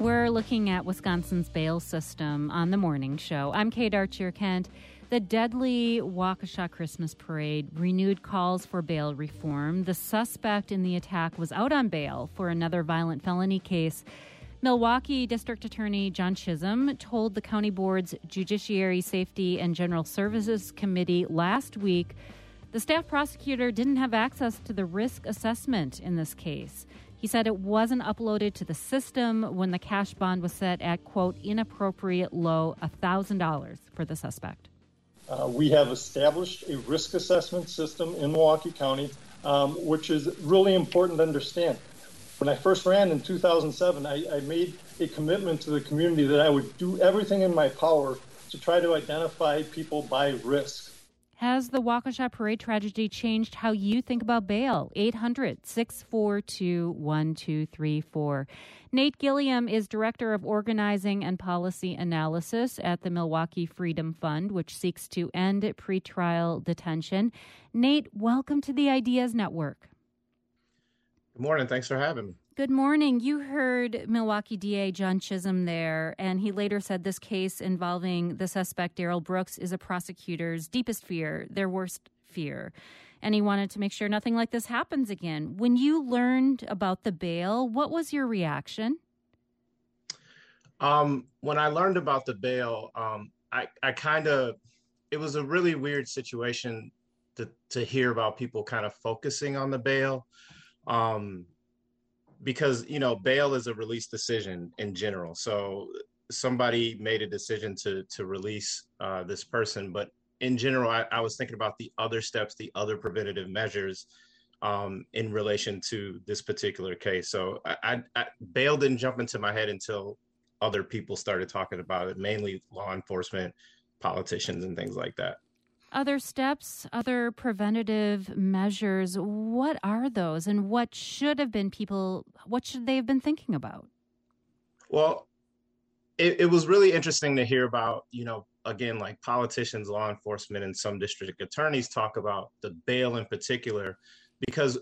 We're looking at Wisconsin's bail system on the morning show. I'm Kate Archer Kent. The deadly Waukesha Christmas parade renewed calls for bail reform. The suspect in the attack was out on bail for another violent felony case. Milwaukee District Attorney John Chisholm told the county board's Judiciary Safety and General Services Committee last week the staff prosecutor didn't have access to the risk assessment in this case. He said it wasn't uploaded to the system when the cash bond was set at, quote, inappropriate low $1,000 for the suspect. Uh, we have established a risk assessment system in Milwaukee County, um, which is really important to understand. When I first ran in 2007, I, I made a commitment to the community that I would do everything in my power to try to identify people by risk. Has the Waukesha parade tragedy changed how you think about bail? 800 642 1234. Nate Gilliam is Director of Organizing and Policy Analysis at the Milwaukee Freedom Fund, which seeks to end pretrial detention. Nate, welcome to the Ideas Network. Good morning. Thanks for having me. Good morning. You heard Milwaukee DA John Chisholm there, and he later said this case involving the suspect, Darrell Brooks, is a prosecutor's deepest fear, their worst fear. And he wanted to make sure nothing like this happens again. When you learned about the bail, what was your reaction? Um, when I learned about the bail, um, I, I kind of, it was a really weird situation to, to hear about people kind of focusing on the bail. Um, because you know bail is a release decision in general. So somebody made a decision to to release uh, this person but in general I, I, was thinking about the other steps the other preventative measures um, in relation to this particular case. So I, I, I, bail didn't jump into my head until other people started talking about it mainly law enforcement politicians and things like that other steps, other preventative measures, what are those and what should have been people, what should they have been thinking about? Well, it, it was really interesting to hear about, you know, again, like politicians, law enforcement, and some district attorneys talk about the bail in particular, because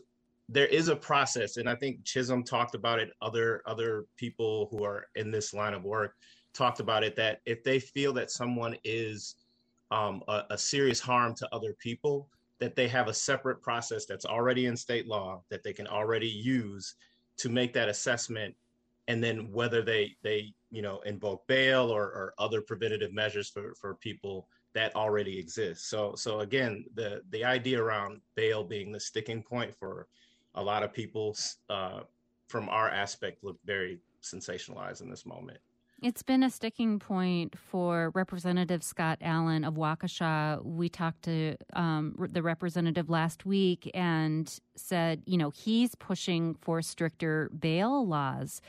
there is a process. And I think Chisholm talked about it, other other people who are in this line of work talked about it that if they feel that someone is um, a, a serious harm to other people, that they have a separate process that's already in state law that they can already use to make that assessment and then whether they they you know invoke bail or, or other preventative measures for for people that already exist. So so again the the idea around bail being the sticking point for a lot of people uh, from our aspect look very sensationalized in this moment it's been a sticking point for Representative Scott Allen of Waukesha. We talked to um, the representative last week and said, you know, he's pushing for stricter bail laws.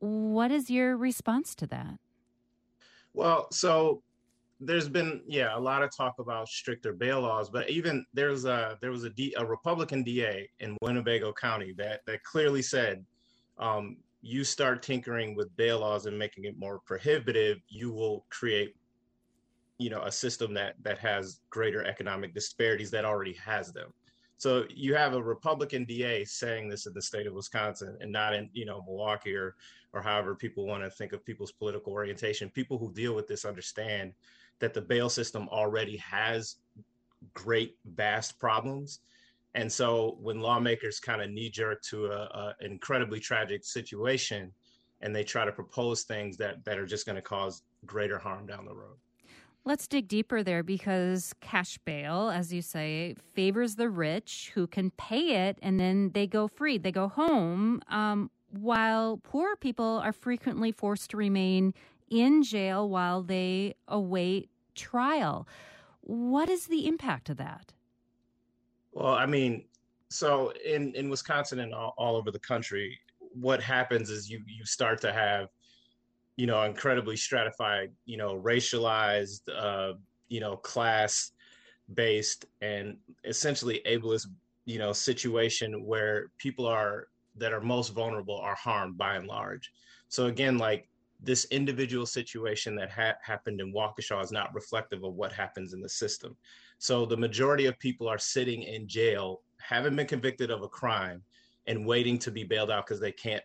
What is your response to that? Well, so there's been yeah a lot of talk about stricter bail laws, but even there's a there was a, D, a Republican DA in Winnebago County that that clearly said um, you start tinkering with bail laws and making it more prohibitive, you will create, you know, a system that that has greater economic disparities that already has them. So you have a Republican DA saying this in the state of Wisconsin and not in, you know, Milwaukee or or however people want to think of people's political orientation. People who deal with this understand that the bail system already has great vast problems and so when lawmakers kind of knee jerk to an incredibly tragic situation and they try to propose things that, that are just going to cause greater harm down the road. Let's dig deeper there because cash bail, as you say, favors the rich who can pay it and then they go free, they go home, um, while poor people are frequently forced to remain in jail while they await trial. What is the impact of that? Well, I mean, so in in Wisconsin and all, all over the country, what happens is you you start to have, you know, incredibly stratified, you know, racialized, uh, you know, class based and essentially ableist, you know, situation where people are that are most vulnerable are harmed by and large. So again, like this individual situation that ha- happened in Waukesha is not reflective of what happens in the system. So the majority of people are sitting in jail, haven't been convicted of a crime, and waiting to be bailed out because they can't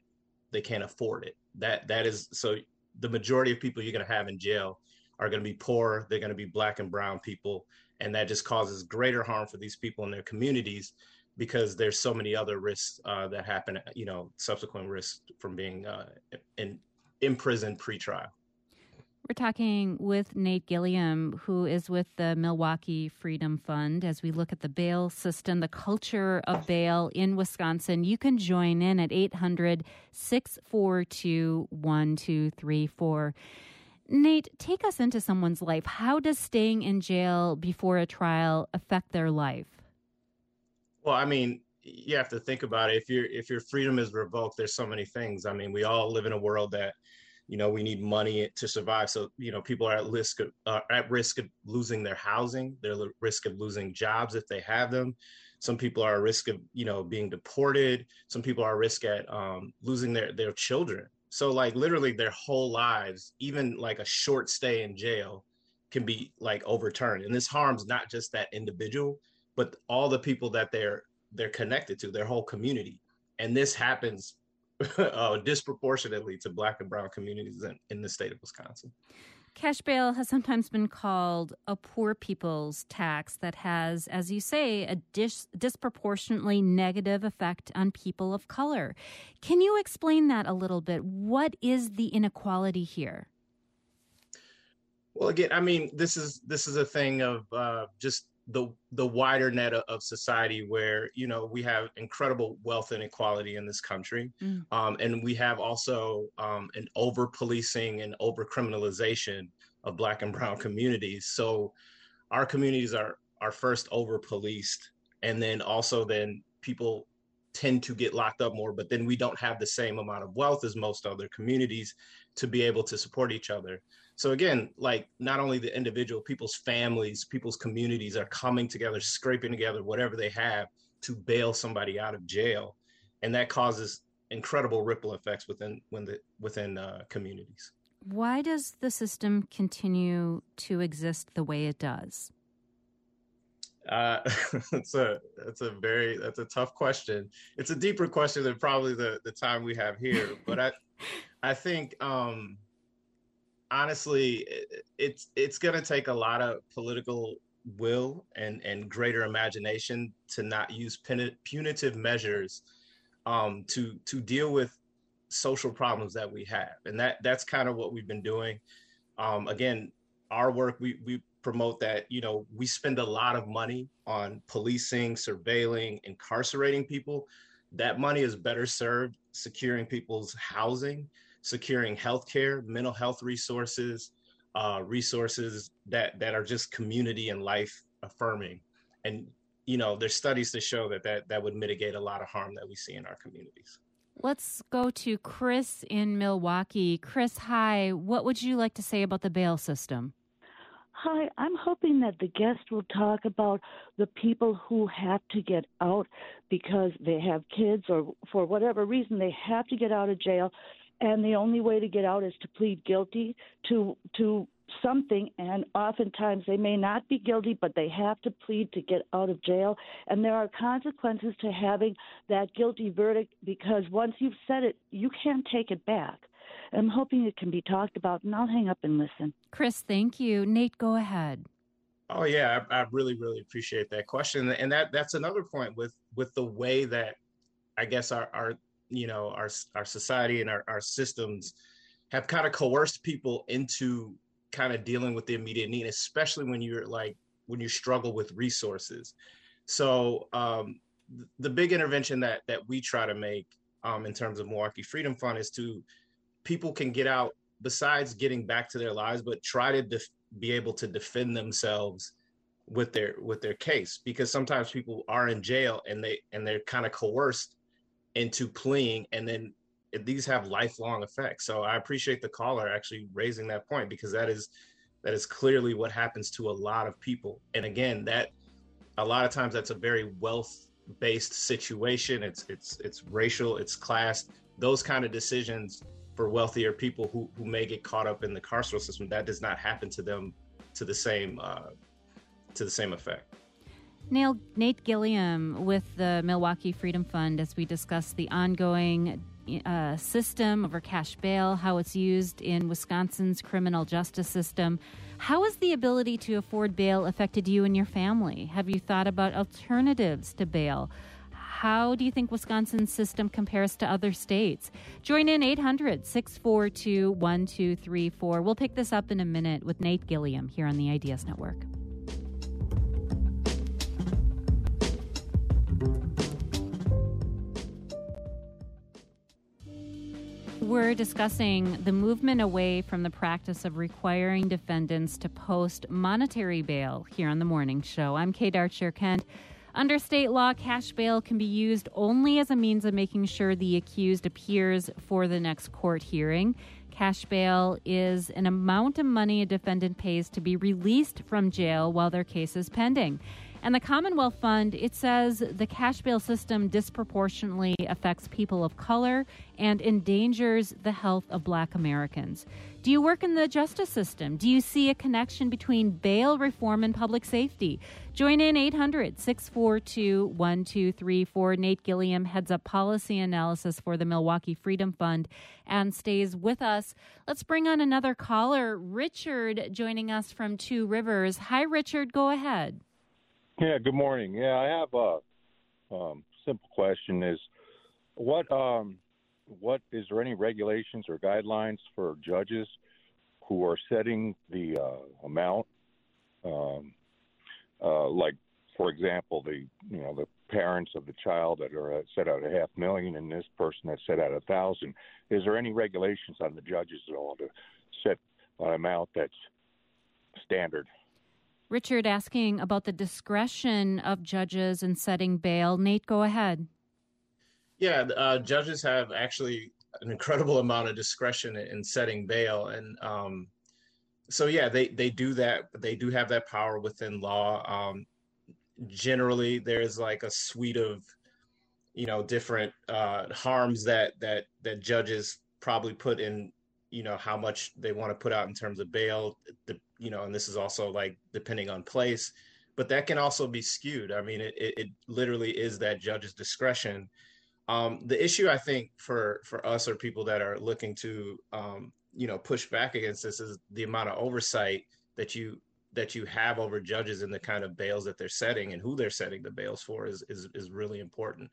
they can't afford it. That that is so the majority of people you're going to have in jail are going to be poor. They're going to be black and brown people, and that just causes greater harm for these people in their communities because there's so many other risks uh, that happen. You know, subsequent risks from being uh, in imprisoned pre-trial. We're talking with Nate Gilliam, who is with the Milwaukee Freedom Fund, as we look at the bail system, the culture of bail in Wisconsin. You can join in at 800 642 1234. Nate, take us into someone's life. How does staying in jail before a trial affect their life? Well, I mean, you have to think about it. If your if your freedom is revoked, there's so many things. I mean, we all live in a world that you know we need money to survive. So you know people are at risk of uh, at risk of losing their housing they're at risk of losing jobs if they have them. Some people are at risk of you know being deported. Some people are at risk at um, losing their their children. So like literally their whole lives even like a short stay in jail can be like overturned. And this harms not just that individual but all the people that they're they're connected to their whole community. And this happens uh, disproportionately to black and brown communities in, in the state of Wisconsin. Cash bail has sometimes been called a poor people's tax that has, as you say, a dis- disproportionately negative effect on people of color. Can you explain that a little bit? What is the inequality here? Well, again, I mean, this is this is a thing of uh, just the the wider net of society where you know we have incredible wealth inequality in this country. Mm. um, and we have also um, an over policing and over criminalization of black and brown communities. So our communities are are first over policed and then also then people tend to get locked up more but then we don't have the same amount of wealth as most other communities to be able to support each other so again, like not only the individual, people's families, people's communities are coming together, scraping together whatever they have to bail somebody out of jail, and that causes incredible ripple effects within when the within uh, communities. Why does the system continue to exist the way it does? Uh, that's a that's a very that's a tough question. It's a deeper question than probably the the time we have here. But I I think um, honestly, it's it's going to take a lot of political will and and greater imagination to not use punitive measures um, to to deal with social problems that we have, and that that's kind of what we've been doing. Um, again, our work we we promote that you know we spend a lot of money on policing, surveilling, incarcerating people. That money is better served securing people's housing securing healthcare, mental health resources, uh, resources that that are just community and life affirming. And you know, there's studies to show that that that would mitigate a lot of harm that we see in our communities. Let's go to Chris in Milwaukee. Chris, hi. What would you like to say about the bail system? Hi, I'm hoping that the guest will talk about the people who have to get out because they have kids or for whatever reason they have to get out of jail and the only way to get out is to plead guilty to to something. And oftentimes they may not be guilty but they have to plead to get out of jail. And there are consequences to having that guilty verdict because once you've said it you can't take it back. I'm hoping it can be talked about and i'll hang up and listen. Chris thank you. Nate go ahead. Oh yeah i, I really really appreciate that question. And that that's another point with with the way that i guess our, our you know our our society and our, our systems have kind of coerced people into kind of dealing with the immediate need especially when you're like when you struggle with resources. So um, the big intervention that that we try to make um, in terms of milwaukee freedom fund is to people can get out besides getting back to their lives but try to def- be able to defend themselves with their with their case because sometimes people are in jail and they and they're kind of coerced into pleading and then these have lifelong effects. So i appreciate the caller actually raising that point because that is that is clearly what happens to a lot of people. And again that a lot of times that's a very wealth based situation. It's it's it's racial it's class. Those kind of decisions for wealthier people who who may get caught up in the carceral system that does not happen to them to the same uh, to the same effect Neil, Nate Gilliam with the Milwaukee Freedom Fund as we discuss the ongoing uh, system over cash bail, how it's used in Wisconsin's criminal justice system. How has the ability to afford bail affected you and your family? Have you thought about alternatives to bail? How do you think Wisconsin's system compares to other states? Join in 800 642 1234. We'll pick this up in a minute with Nate Gilliam here on the Ideas Network. We're discussing the movement away from the practice of requiring defendants to post monetary bail here on the morning show. I'm Kate Archer Kent. Under state law, cash bail can be used only as a means of making sure the accused appears for the next court hearing. Cash bail is an amount of money a defendant pays to be released from jail while their case is pending. And the Commonwealth Fund, it says the cash bail system disproportionately affects people of color and endangers the health of black Americans. Do you work in the justice system? Do you see a connection between bail reform and public safety? Join in 800 642 1234. Nate Gilliam heads up policy analysis for the Milwaukee Freedom Fund and stays with us. Let's bring on another caller, Richard, joining us from Two Rivers. Hi, Richard. Go ahead. Yeah, good morning. Yeah, I have a um, simple question: is what um, what is there any regulations or guidelines for judges who are setting the uh, amount? Um, uh, like, for example, the you know the parents of the child that are set out a half million, and this person that set out a thousand. Is there any regulations on the judges at all to set an amount that's standard? Richard asking about the discretion of judges in setting bail. Nate, go ahead. Yeah, uh, judges have actually an incredible amount of discretion in setting bail, and um, so yeah, they they do that. They do have that power within law. Um, generally, there's like a suite of you know different uh, harms that that that judges probably put in you know how much they want to put out in terms of bail the, you know and this is also like depending on place but that can also be skewed. I mean it, it, it literally is that judge's discretion. Um, the issue i think for for us or people that are looking to um, you know push back against this is the amount of oversight that you that you have over judges and the kind of bails that they're setting and who they're setting the bails for is is, is really important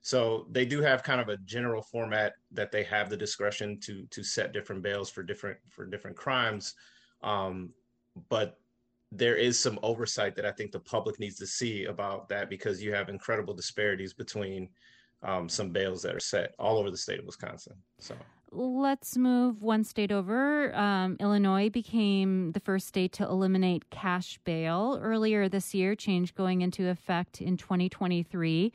so they do have kind of a general format that they have the discretion to to set different bails for different for different crimes, um, but there is some oversight that I think the public needs to see about that because you have incredible disparities between um, some bails that are set all over the state of Wisconsin. So let's move one state over. Um, Illinois became the first state to eliminate cash bail earlier this year, change going into effect in 2023.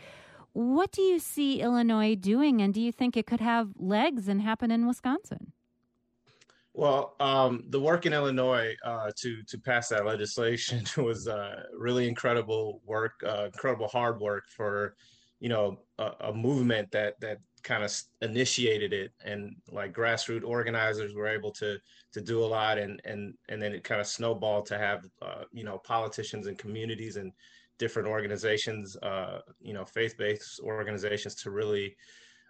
What do you see Illinois doing, and do you think it could have legs and happen in Wisconsin? Well, um, the work in Illinois uh, to to pass that legislation was uh, really incredible work, uh, incredible hard work for you know a, a movement that that kind of initiated it, and like grassroots organizers were able to to do a lot, and and and then it kind of snowballed to have uh, you know politicians and communities and different organizations, uh, you know, faith-based organizations to really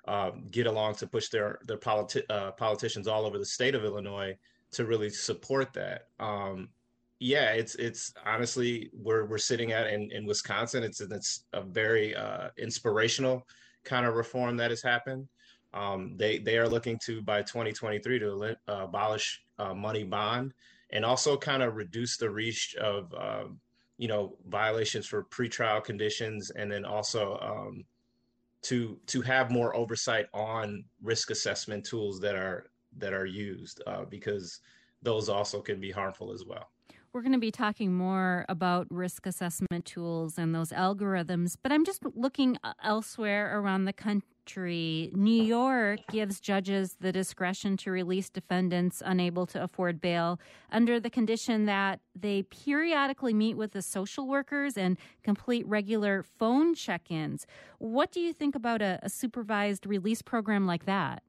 uh, get along to push their their politi- uh, politicians all over the state of Illinois to really support that. Um, yeah, it's it's honestly we're we're sitting at in, in Wisconsin. It's it's a very uh, inspirational kind of reform that has happened. Um, they they are looking to by 2023 to uh, abolish uh, money bond and also kind of reduce the reach of um, you know violations for pretrial conditions, and then also um, to to have more oversight on risk assessment tools that are that are used uh, because those also can be harmful as well. We're going to be talking more about risk assessment tools and those algorithms, but I'm just looking elsewhere around the country country, New York gives judges the discretion to release defendants unable to afford bail under the condition that they periodically meet with the social workers and complete regular phone check ins. What do you think about a, a supervised release program like that?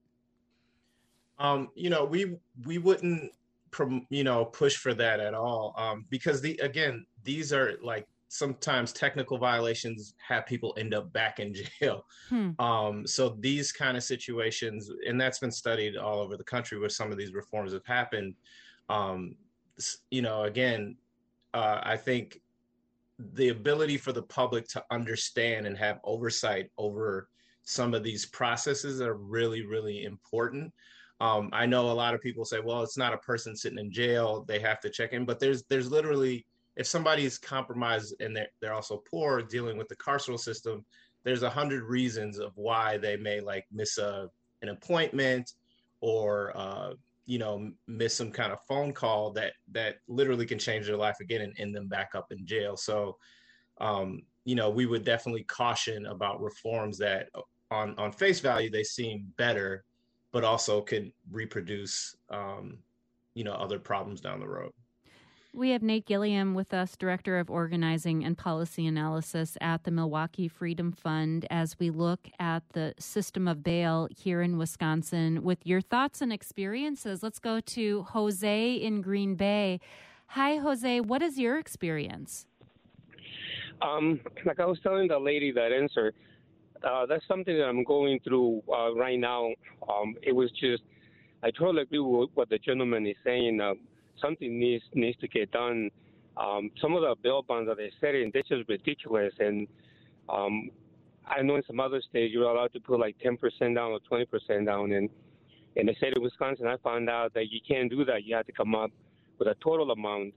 Um, you know, we we wouldn't you know push for that at all um, because the again these are like sometimes technical violations have people end up back in jail. Hmm. Um, so these kind of situations, and that's been studied all over the country where some of these reforms have happened. Um, you know, again, uh, I think the ability for the public to understand and have oversight over some of these processes are really, really important. Um, I know a lot of people say, well, it's not a person sitting in jail; they have to check in. But there's there's literally if somebody's compromised and they're, they're also poor dealing with the carceral system there's a hundred reasons of why they may like miss a an appointment or uh, you know miss some kind of phone call that that literally can change their life again and end them back up in jail. So um, you know we would definitely caution about reforms that on on face value they seem better but also could reproduce um, you know other problems down the road we have Nate Gilliam with us, Director of Organizing and Policy Analysis at the Milwaukee Freedom Fund, as we look at the system of bail here in Wisconsin. With your thoughts and experiences, let's go to Jose in Green Bay. Hi, Jose. What is your experience? Um, like I was telling the lady that answered, uh, that's something that I'm going through uh, right now. Um, it was just, I totally agree with what the gentleman is saying. Uh, something needs needs to get done. Um, some of the bail bonds that they're setting, this is ridiculous. And um, I know in some other states you're allowed to put like 10% down or 20% down. And in the state of Wisconsin, I found out that you can't do that. You have to come up with a total amount.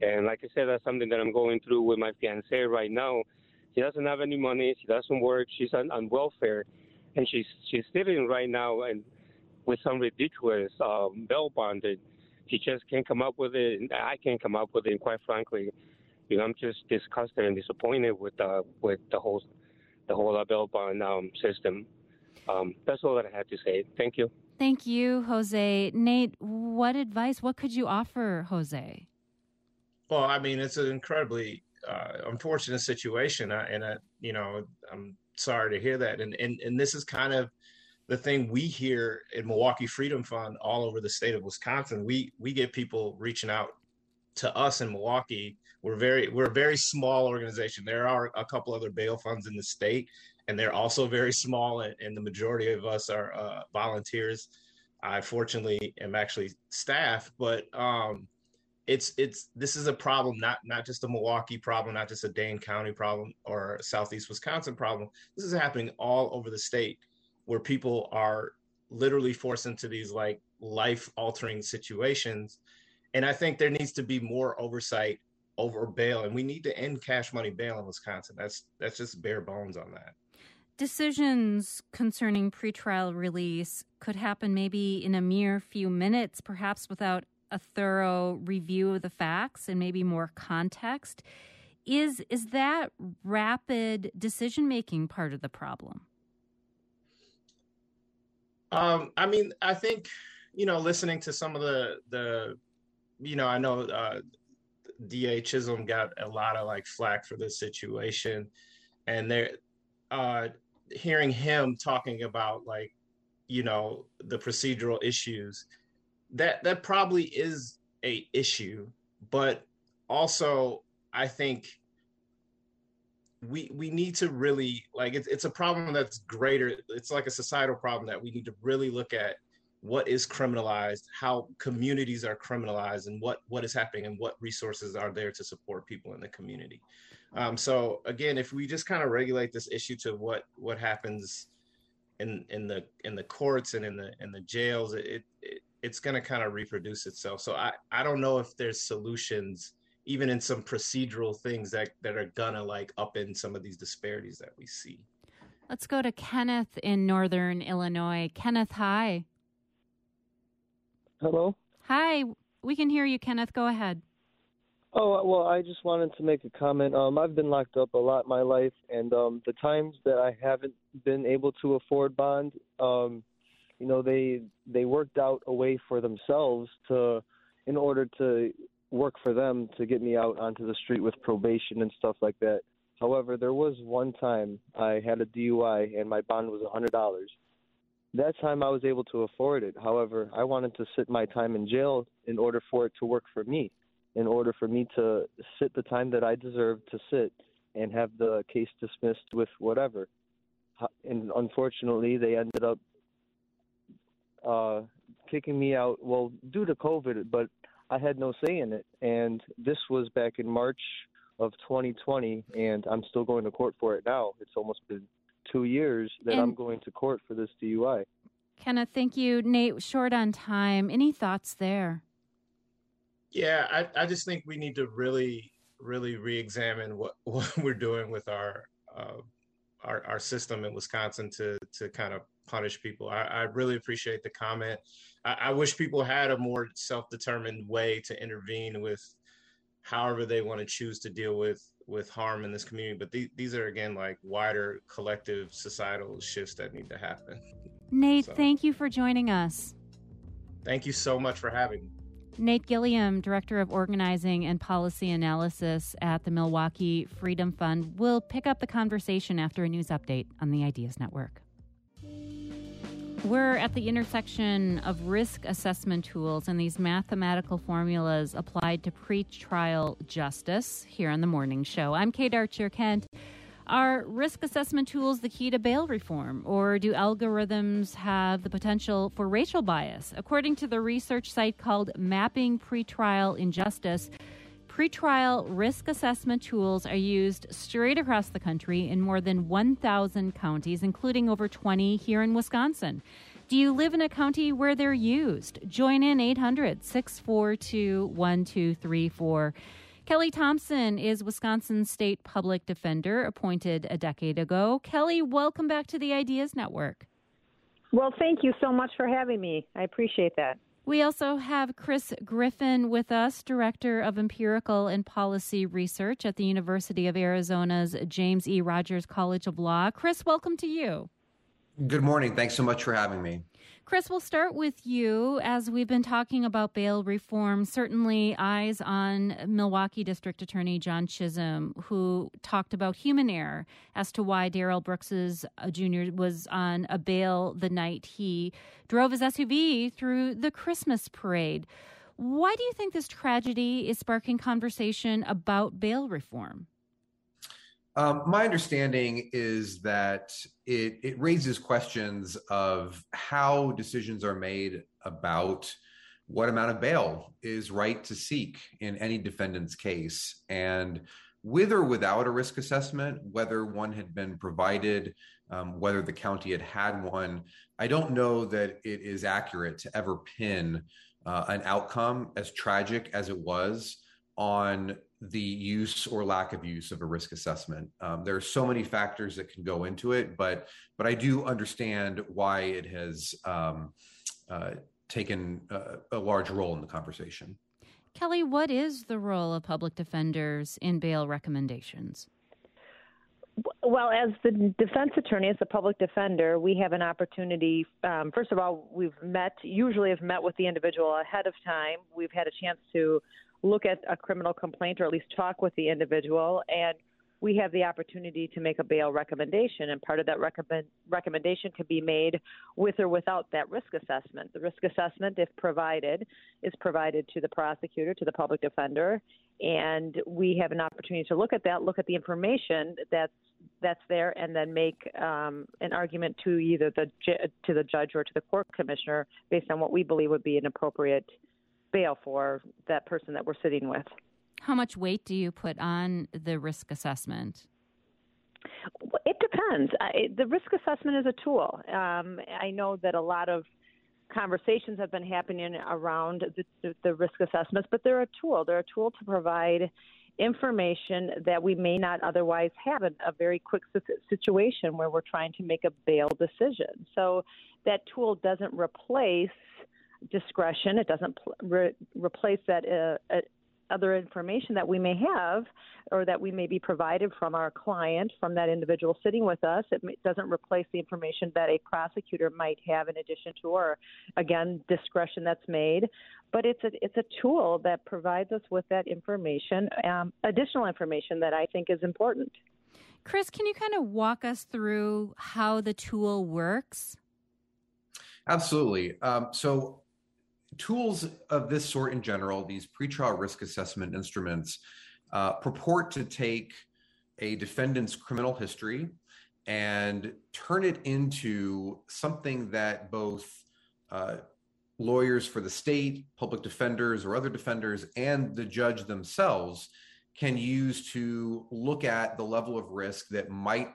And like I said, that's something that I'm going through with my fiance right now. She doesn't have any money. She doesn't work. She's on, on welfare, and she's she's sitting right now and with some ridiculous um, bail bond he just can't come up with it, and I can't come up with it. And quite frankly, you know, I'm just disgusted and disappointed with uh, with the whole the whole bail bond um, system. Um, that's all that I had to say. Thank you. Thank you, Jose. Nate, what advice? What could you offer, Jose? Well, I mean, it's an incredibly uh, unfortunate situation, uh, and uh, you know, I'm sorry to hear that. And and and this is kind of the thing we hear in Milwaukee Freedom Fund all over the state of Wisconsin. We we get people reaching out to us in Milwaukee. We're very we're a very small organization. There are a couple other bail funds in the state, and they're also very small. And, and the majority of us are uh, volunteers. I fortunately am actually staff, but um, it's it's this is a problem not not just a Milwaukee problem, not just a Dane County problem or Southeast Wisconsin problem. This is happening all over the state where people are literally forced into these like life altering situations. And I think there needs to be more oversight over bail and we need to end cash money bail in Wisconsin. That's that's just bare bones on that. Decisions concerning pretrial release could happen maybe in a mere few minutes, perhaps without a thorough review of the facts and maybe more context. Is is that rapid decision making part of the problem? Um, I mean, I think you know, listening to some of the the, you know, I know uh, Da Chisholm got a lot of like flack for this situation, and they're uh, hearing him talking about like, you know, the procedural issues. That that probably is a issue, but also I think we we need to really like it's it's a problem that's greater it's like a societal problem that we need to really look at what is criminalized how communities are criminalized and what what is happening and what resources are there to support people in the community. Um, so again if we just kind of regulate this issue to what what happens in in the in the courts and in the in the jails it, it it's going to kind of reproduce itself. So i i don't know if there's solutions even in some procedural things that that are gonna like up in some of these disparities that we see. Let's go to Kenneth in Northern Illinois. Kenneth, hi. Hello. Hi. We can hear you, Kenneth. Go ahead. Oh well, I just wanted to make a comment. Um, I've been locked up a lot in my life, and um, the times that I haven't been able to afford bond, um, you know, they they worked out a way for themselves to, in order to work for them to get me out onto the street with probation and stuff like that. However, there was one time I had a DUI and my bond was a hundred dollars. That time I was able to afford it. However, I wanted to sit my time in jail in order for it to work for me. in order for me to sit the time that I deserve to sit and have the case dismissed with whatever. And unfortunately, they ended up uh, kicking me out. Well, due to COVID, but I had no say in it. And this was back in March of 2020, and I'm still going to court for it now. It's almost been two years that and I'm going to court for this DUI. Kenneth, thank you. Nate, short on time. Any thoughts there? Yeah, I, I just think we need to really, really re-examine what, what we're doing with our, uh, our our system in Wisconsin to to kind of punish people. I, I really appreciate the comment. I, I wish people had a more self-determined way to intervene with however they want to choose to deal with with harm in this community. But th- these are again like wider collective societal shifts that need to happen. Nate, so, thank you for joining us. Thank you so much for having me. Nate Gilliam, Director of Organizing and Policy Analysis at the Milwaukee Freedom Fund, will pick up the conversation after a news update on the Ideas Network. We're at the intersection of risk assessment tools and these mathematical formulas applied to pretrial justice here on the morning show. I'm Kate Archer Kent. Are risk assessment tools the key to bail reform, or do algorithms have the potential for racial bias? According to the research site called Mapping Pretrial Injustice, pretrial risk assessment tools are used straight across the country in more than 1,000 counties, including over 20 here in Wisconsin. Do you live in a county where they're used? Join in 800 642 1234. Kelly Thompson is Wisconsin State Public Defender, appointed a decade ago. Kelly, welcome back to the Ideas Network. Well, thank you so much for having me. I appreciate that. We also have Chris Griffin with us, Director of Empirical and Policy Research at the University of Arizona's James E. Rogers College of Law. Chris, welcome to you. Good morning. Thanks so much for having me. Chris, we'll start with you as we've been talking about bail reform. Certainly, eyes on Milwaukee District Attorney John Chisholm, who talked about human error as to why Darrell Brooks's uh, Jr. was on a bail the night he drove his SUV through the Christmas parade. Why do you think this tragedy is sparking conversation about bail reform? Um, my understanding is that it, it raises questions of how decisions are made about what amount of bail is right to seek in any defendant's case. And with or without a risk assessment, whether one had been provided, um, whether the county had had one, I don't know that it is accurate to ever pin uh, an outcome as tragic as it was on the use or lack of use of a risk assessment. Um, there are so many factors that can go into it, but but I do understand why it has um, uh, taken a, a large role in the conversation. Kelly, what is the role of public defenders in bail recommendations? Well, as the defense attorney, as the public defender, we have an opportunity. Um, first of all, we've met, usually have met with the individual ahead of time. We've had a chance to look at a criminal complaint or at least talk with the individual and we have the opportunity to make a bail recommendation, and part of that recommend, recommendation can be made with or without that risk assessment. The risk assessment, if provided, is provided to the prosecutor, to the public defender, and we have an opportunity to look at that, look at the information that's that's there, and then make um, an argument to either the to the judge or to the court commissioner based on what we believe would be an appropriate bail for that person that we're sitting with. How much weight do you put on the risk assessment? It depends. I, the risk assessment is a tool. Um, I know that a lot of conversations have been happening around the, the, the risk assessments, but they're a tool. They're a tool to provide information that we may not otherwise have in a very quick situation where we're trying to make a bail decision. So that tool doesn't replace discretion. It doesn't re- replace that uh, uh, other information that we may have or that we may be provided from our client, from that individual sitting with us. It doesn't replace the information that a prosecutor might have in addition to, or again, discretion that's made. But it's a it's a tool that provides us with that information, um, additional information that I think is important. Chris, can you kind of walk us through how the tool works? Absolutely. Um, so tools of this sort in general, these pretrial risk assessment instruments, uh, purport to take a defendant's criminal history and turn it into something that both uh, lawyers for the state, public defenders, or other defenders, and the judge themselves can use to look at the level of risk that might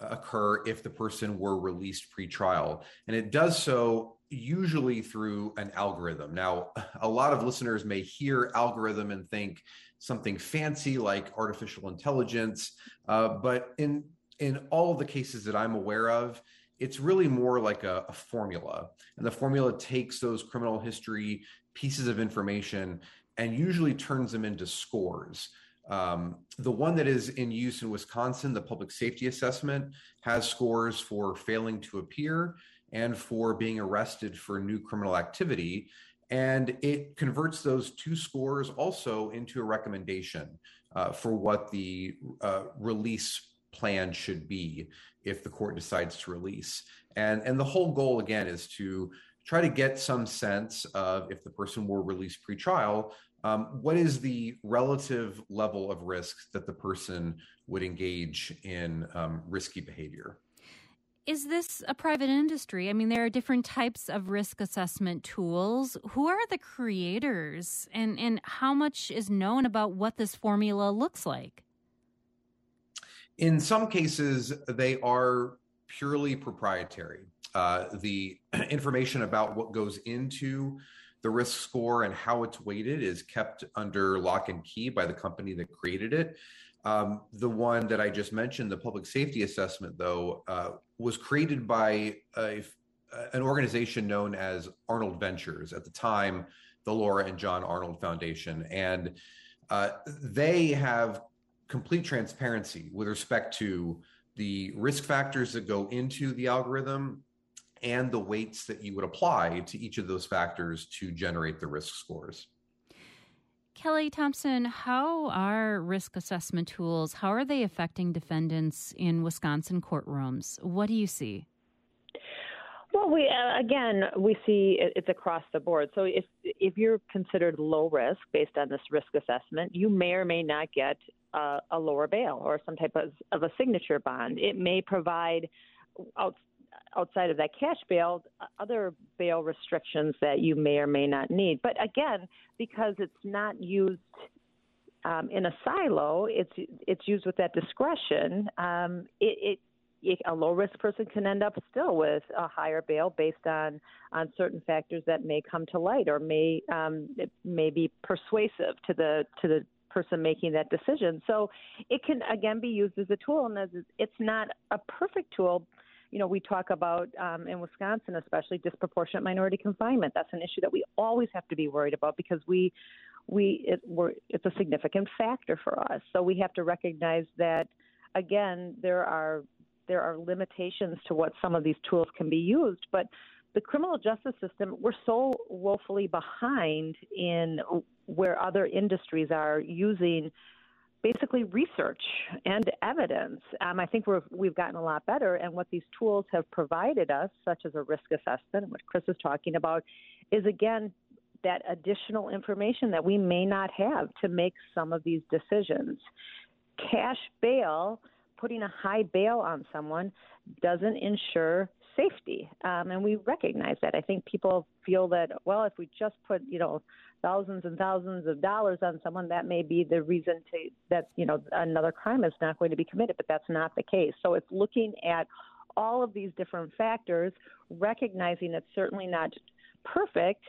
occur if the person were released pre-trial. And it does so usually through an algorithm. Now, a lot of listeners may hear algorithm and think something fancy like artificial intelligence, uh, but in in all of the cases that I'm aware of, it's really more like a, a formula. And the formula takes those criminal history pieces of information and usually turns them into scores. Um, the one that is in use in Wisconsin, the public safety assessment, has scores for failing to appear and for being arrested for new criminal activity. And it converts those two scores also into a recommendation uh, for what the uh, release plan should be if the court decides to release. And, and the whole goal, again, is to try to get some sense of if the person were released pre-trial, um, what is the relative level of risk that the person would engage in um, risky behavior? Is this a private industry? I mean, there are different types of risk assessment tools. Who are the creators, and, and how much is known about what this formula looks like? In some cases, they are purely proprietary. Uh, the information about what goes into the risk score and how it's weighted is kept under lock and key by the company that created it. Um, the one that I just mentioned, the public safety assessment, though, uh, was created by a, an organization known as Arnold Ventures at the time, the Laura and John Arnold Foundation. And uh, they have complete transparency with respect to the risk factors that go into the algorithm and the weights that you would apply to each of those factors to generate the risk scores. Kelly Thompson, how are risk assessment tools, how are they affecting defendants in Wisconsin courtrooms? What do you see? Well, we uh, again we see it's across the board. So if if you're considered low risk based on this risk assessment, you may or may not get uh, a lower bail or some type of, of a signature bond. It may provide out, outside of that cash bail, other bail restrictions that you may or may not need. But again, because it's not used um, in a silo, it's it's used with that discretion. Um, it, it, a low risk person can end up still with a higher bail based on on certain factors that may come to light or may um, may be persuasive to the to the person making that decision. So it can again be used as a tool, and as it's not a perfect tool you know, we talk about um, in Wisconsin, especially disproportionate minority confinement. That's an issue that we always have to be worried about because we, we, it, we're, it's a significant factor for us. So we have to recognize that, again, there are there are limitations to what some of these tools can be used, but the criminal justice system, we're so woefully behind in where other industries are using basically research and evidence. Um, I think we're, we've gotten a lot better, and what these tools have provided us, such as a risk assessment, what Chris is talking about, is again that additional information that we may not have to make some of these decisions. Cash bail, putting a high bail on someone, doesn't ensure safety, um, and we recognize that. I think people feel that well, if we just put you know thousands and thousands of dollars on someone, that may be the reason to that you know another crime is not going to be committed, but that's not the case. So it's looking at all of these different factors, recognizing it's certainly not perfect,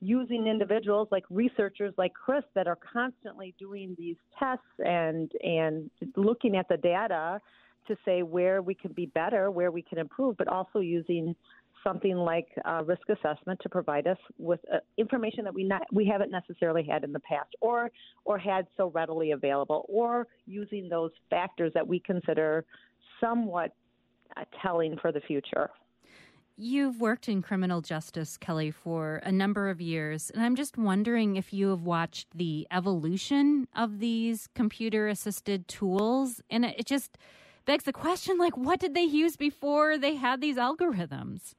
using individuals like researchers like Chris that are constantly doing these tests and and looking at the data to say where we can be better, where we can improve, but also using something like uh, risk assessment to provide us with uh, information that we not we haven't necessarily had in the past, or or had so readily available, or using those factors that we consider somewhat uh, telling for the future. You've worked in criminal justice, Kelly, for a number of years, and I'm just wondering if you have watched the evolution of these computer assisted tools. And it just begs the question like, what did they use before they had these algorithms?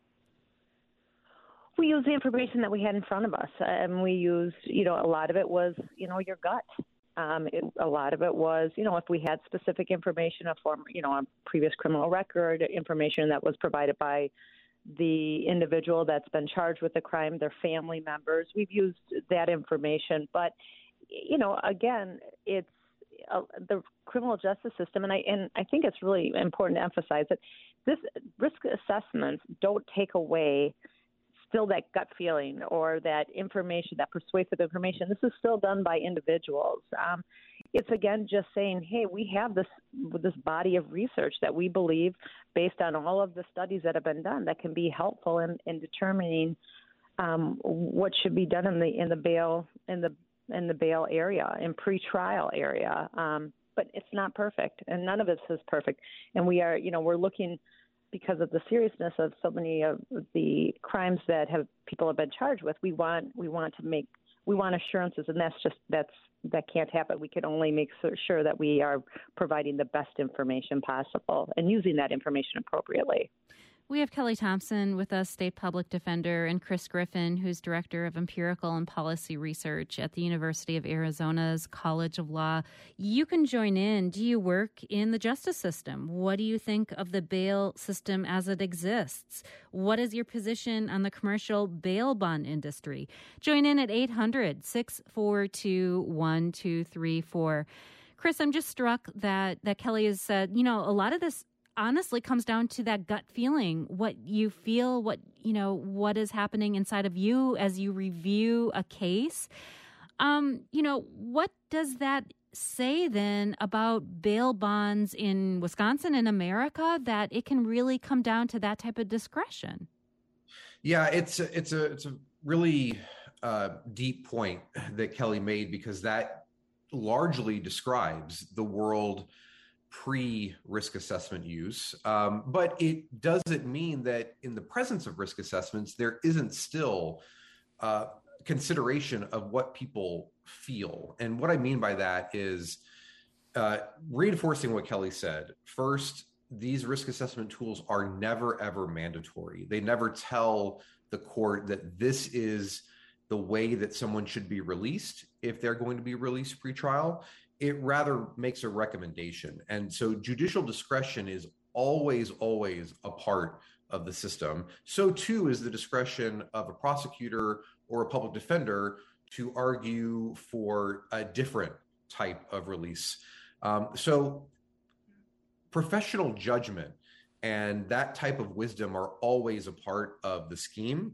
we used the information that we had in front of us, and we used, you know, a lot of it was, you know, your gut. Um, it, a lot of it was, you know, if we had specific information, a form, you know, a previous criminal record, information that was provided by the individual that's been charged with the crime, their family members. We've used that information, but you know, again, it's uh, the criminal justice system, and I and I think it's really important to emphasize that this risk assessments don't take away still that gut feeling or that information, that persuasive information. This is still done by individuals. Um, it's again just saying, hey, we have this this body of research that we believe, based on all of the studies that have been done, that can be helpful in, in determining um, what should be done in the in the bail in the in the bail area in pretrial area. Um, but it's not perfect, and none of this is perfect. And we are, you know, we're looking because of the seriousness of so many of the crimes that have people have been charged with. We want we want to make we want assurances, and that's just that's that can't happen. We can only make sure that we are providing the best information possible and using that information appropriately. We have Kelly Thompson with us, state public defender, and Chris Griffin, who's director of empirical and policy research at the University of Arizona's College of Law. You can join in. Do you work in the justice system? What do you think of the bail system as it exists? What is your position on the commercial bail bond industry? Join in at 800 642 1234. Chris, I'm just struck that, that Kelly has said, you know, a lot of this honestly comes down to that gut feeling what you feel what you know what is happening inside of you as you review a case. Um you know what does that say then about bail bonds in Wisconsin and America that it can really come down to that type of discretion? Yeah it's a, it's a it's a really uh, deep point that Kelly made because that largely describes the world pre risk assessment use. Um, but it doesn't mean that in the presence of risk assessments, there isn't still uh, consideration of what people feel. And what I mean by that is uh, reinforcing what Kelly said. First, these risk assessment tools are never, ever mandatory. They never tell the court that this is the way that someone should be released if they're going to be released pretrial it rather makes a recommendation. And so judicial discretion is always, always a part of the system. So too is the discretion of a prosecutor or a public defender to argue for a different type of release. Um, so professional judgment and that type of wisdom are always a part of the scheme.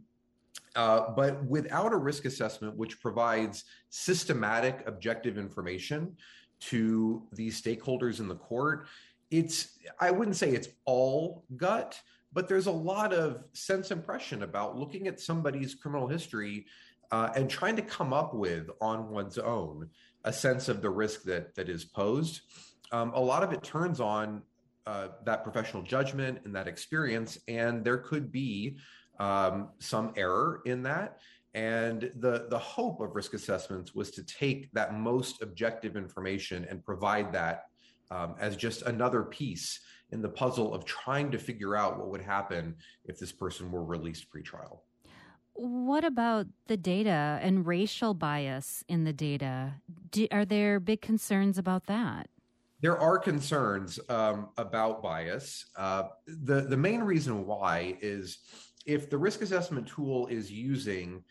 Uh, but without a risk assessment, which provides systematic, objective information to these stakeholders in the court, it's, I wouldn't say it's all gut, but there's a lot of sense impression about looking at somebody's criminal history uh, and trying to come up with on one's own a sense of the risk that that is posed. Um, a lot of it turns on uh, that professional judgment and that experience, and there could be um, some error in that. And the, the hope of risk assessments was to take that most objective information and provide that um, as just another piece in the puzzle of trying to figure out what would happen if this person were released pretrial. What about the data and racial bias in the data? Do, are there big concerns about that? There are concerns um, about bias. Uh, the the main reason why is if the risk assessment tool is using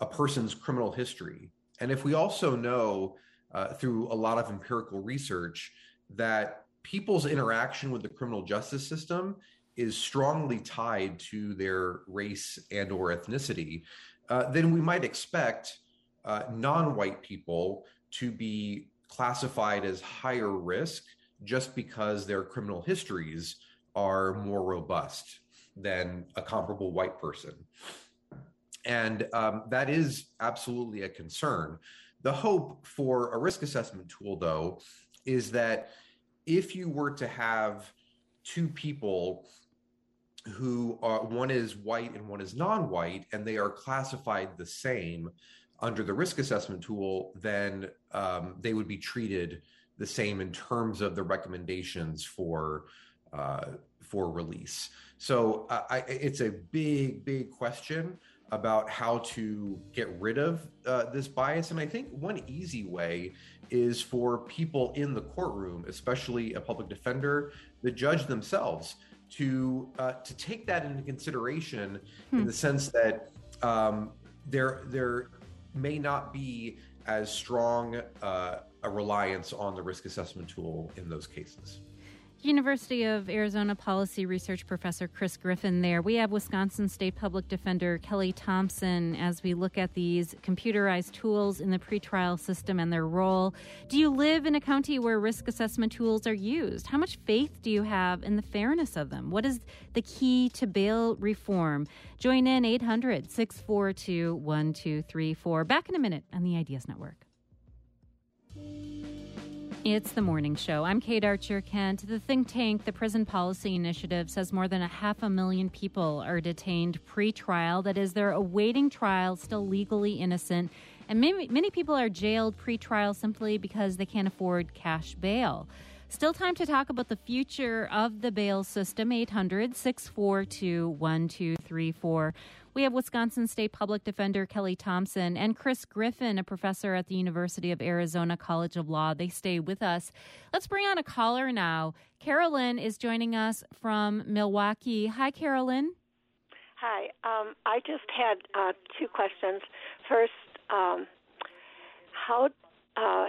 a person's criminal history, and if we also know uh, through a lot of empirical research that people's interaction with the criminal justice system is strongly tied to their race and or ethnicity, uh, then we might expect uh, non-white people to be classified as higher risk just because their criminal histories are more robust than a comparable white person. And um, that is absolutely a concern. The hope for a risk assessment tool, though, is that if you were to have two people who are one is white and one is non-white and they are classified the same under the risk assessment tool then um, they would be treated the same in terms of the recommendations for uh, for release so uh, I, it's a big big question about how to get rid of uh, this bias. And I think one easy way is for people in the courtroom, especially a public defender, the judge themselves, to uh, to take that into consideration hmm. in the sense that um, there there may not be as strong uh, a reliance on the risk assessment tool in those cases. University of Arizona policy research professor Chris Griffin there. We have Wisconsin State Public Defender Kelly Thompson as we look at these computerized tools in the pretrial system and their role. Do you live in a county where risk assessment tools are used? How much faith do you have in the fairness of them? What is the key to bail reform? Join in 800 642 1234. Back in a minute on the Ideas Network. It's the morning show. I'm Kate Archer Kent. The think tank, the Prison Policy Initiative, says more than a half a million people are detained pre-trial. That is, they're awaiting trial, still legally innocent. And many, many people are jailed pre-trial simply because they can't afford cash bail. Still time to talk about the future of the bail system. 800 642 1234. We have Wisconsin State Public Defender Kelly Thompson and Chris Griffin, a professor at the University of Arizona College of Law. They stay with us. Let's bring on a caller now. Carolyn is joining us from Milwaukee. Hi, Carolyn. Hi. Um, I just had uh, two questions. First, um, how uh,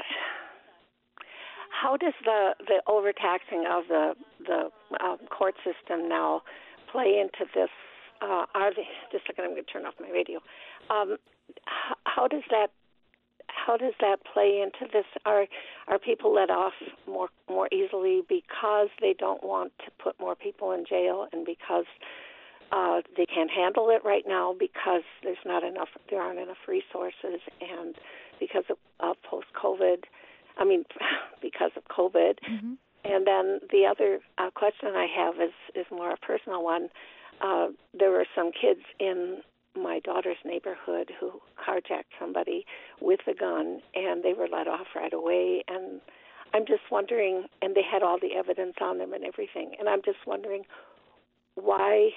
how does the the overtaxing of the the um, court system now play into this uh, are they just looking? I'm going to turn off my radio. Um, how, does that how does that play into this? Are are people let off more more easily because they don't want to put more people in jail and because uh, they can't handle it right now because there's not enough there aren't enough resources and because of, of post COVID, I mean because of COVID. Mm-hmm. And then the other uh, question I have is is more a personal one uh, there were some kids in my daughter's neighborhood who carjacked somebody with a gun, and they were let off right away. And I'm just wondering, and they had all the evidence on them and everything, and I'm just wondering why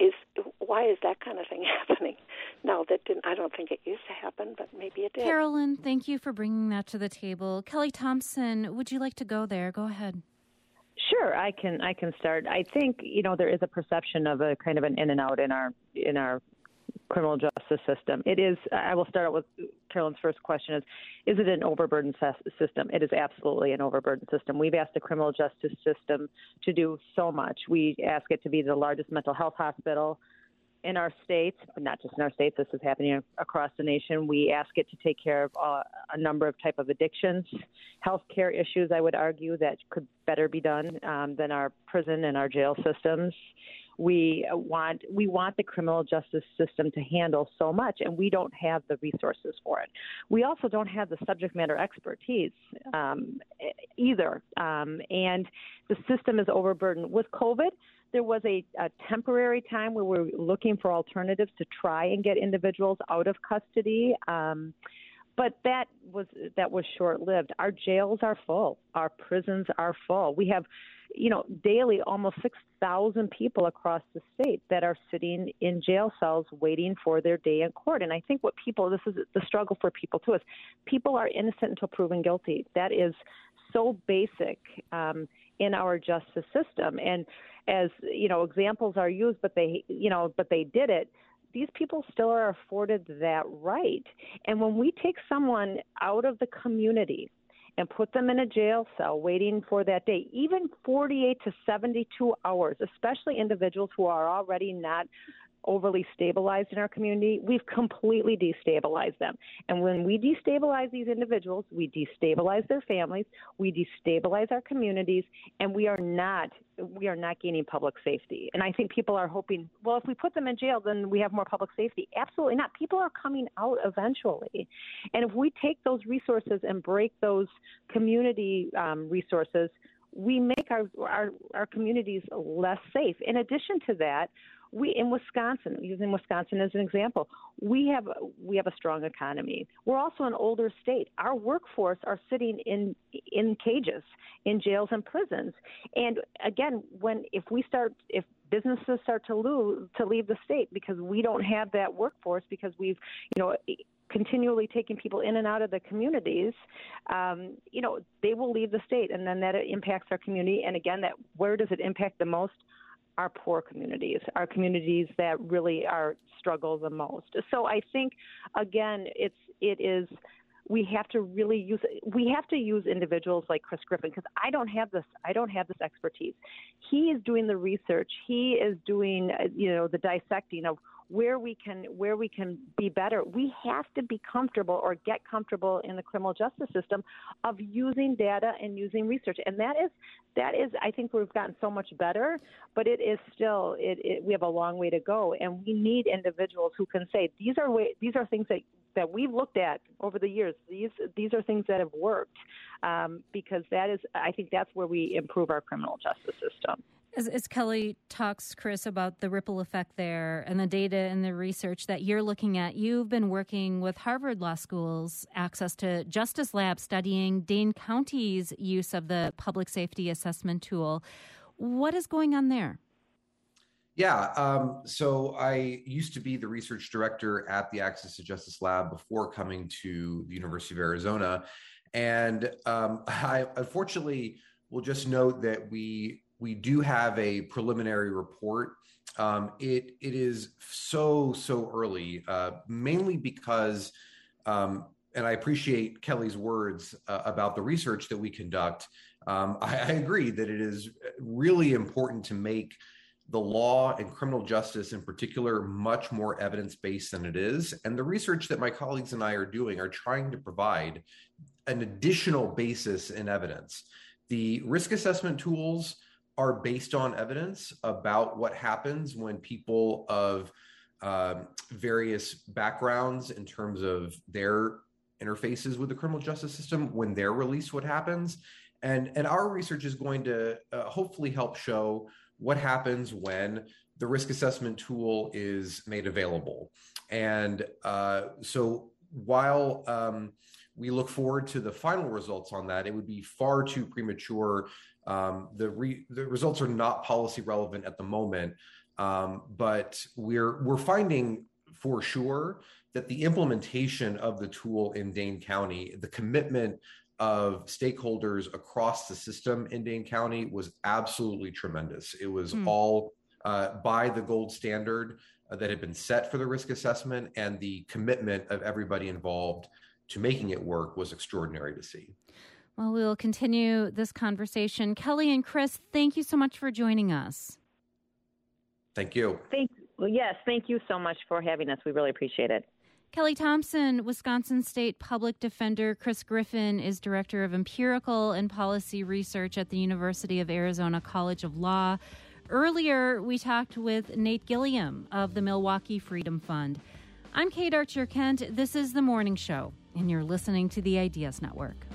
is why is that kind of thing happening now that didn't i don't think it used to happen but maybe it did carolyn thank you for bringing that to the table kelly thompson would you like to go there go ahead Sure, I can. I can start. I think you know there is a perception of a kind of an in and out in our in our criminal justice system. It is. I will start out with Carolyn's first question: is is it an overburdened system? It is absolutely an overburdened system. We've asked the criminal justice system to do so much. We ask it to be the largest mental health hospital in our states, but not just in our states. This is happening across the nation. We ask it to take care of uh, a number of type of addictions, healthcare issues. I would argue that could better be done um, than our prison and our jail systems. We want we want the criminal justice system to handle so much, and we don't have the resources for it. We also don't have the subject matter expertise um, either, um, and the system is overburdened with COVID there was a, a temporary time where we were looking for alternatives to try and get individuals out of custody. Um, but that was that was short lived. Our jails are full. Our prisons are full. We have, you know, daily almost six thousand people across the state that are sitting in jail cells waiting for their day in court. And I think what people this is the struggle for people too is people are innocent until proven guilty. That is so basic um, in our justice system. And as you know examples are used but they you know but they did it these people still are afforded that right. And when we take someone out of the community and put them in a jail cell waiting for that day even 48 to 72 hours especially individuals who are already not overly stabilized in our community, we've completely destabilized them. And when we destabilize these individuals, we destabilize their families, we destabilize our communities, and we are not we are not gaining public safety. And I think people are hoping, well, if we put them in jail, then we have more public safety. Absolutely not. People are coming out eventually. And if we take those resources and break those community um, resources, we make our, our, our communities less safe. In addition to that, we in Wisconsin, using Wisconsin as an example, we have we have a strong economy. We're also an older state. Our workforce are sitting in in cages, in jails and prisons. And again, when if we start if businesses start to lose to leave the state because we don't have that workforce because we've you know continually taking people in and out of the communities, um, you know, they will leave the state, and then that impacts our community. And again, that where does it impact the most? Our poor communities, our communities that really are struggle the most. So I think, again, it's it is we have to really use we have to use individuals like Chris Griffin because I don't have this I don't have this expertise. He is doing the research. He is doing you know the dissecting of where we can where we can be better. We have to be comfortable or get comfortable in the criminal justice system of using data and using research. And that is that is I think we've gotten so much better, but it is still it, it we have a long way to go and we need individuals who can say these are way, these are things that that we've looked at over the years. These these are things that have worked um, because that is I think that's where we improve our criminal justice system. As, as, Kelly talks, Chris, about the ripple effect there and the data and the research that you're looking at, you've been working with Harvard Law School's Access to Justice Lab studying Dane County's use of the public safety assessment tool. What is going on there? Yeah. Um, so I used to be the research director at the Access to Justice Lab before coming to the University of Arizona. And um, I unfortunately will just note that we we do have a preliminary report. Um, it it is so so early, uh, mainly because, um, and I appreciate Kelly's words uh, about the research that we conduct. Um, I, I agree that it is really important to make the law and criminal justice in particular much more evidence based than it is. And the research that my colleagues and I are doing are trying to provide an additional basis in evidence. The risk assessment tools are based on evidence about what happens when people of um, various backgrounds in terms of their interfaces with the criminal justice system when they're released what happens and and our research is going to uh, hopefully help show what happens when the risk assessment tool is made available. And uh, so while um, we look forward to the final results on that, it would be far too premature. Um, the, re- the results are not policy relevant at the moment, um, but we're we're finding for sure that the implementation of the tool in Dane County, the commitment of stakeholders across the system in Dane County was absolutely tremendous. It was mm. all uh, by the gold standard uh, that had been set for the risk assessment, and the commitment of everybody involved to making it work was extraordinary to see. Well, we'll continue this conversation. Kelly and Chris, thank you so much for joining us. Thank you. Thank well, yes, thank you so much for having us. We really appreciate it. Kelly Thompson, Wisconsin State Public Defender Chris Griffin is Director of Empirical and Policy Research at the University of Arizona College of Law. Earlier, we talked with Nate Gilliam of the Milwaukee Freedom Fund. I'm Kate Archer Kent. This is The Morning Show, and you're listening to the Ideas Network.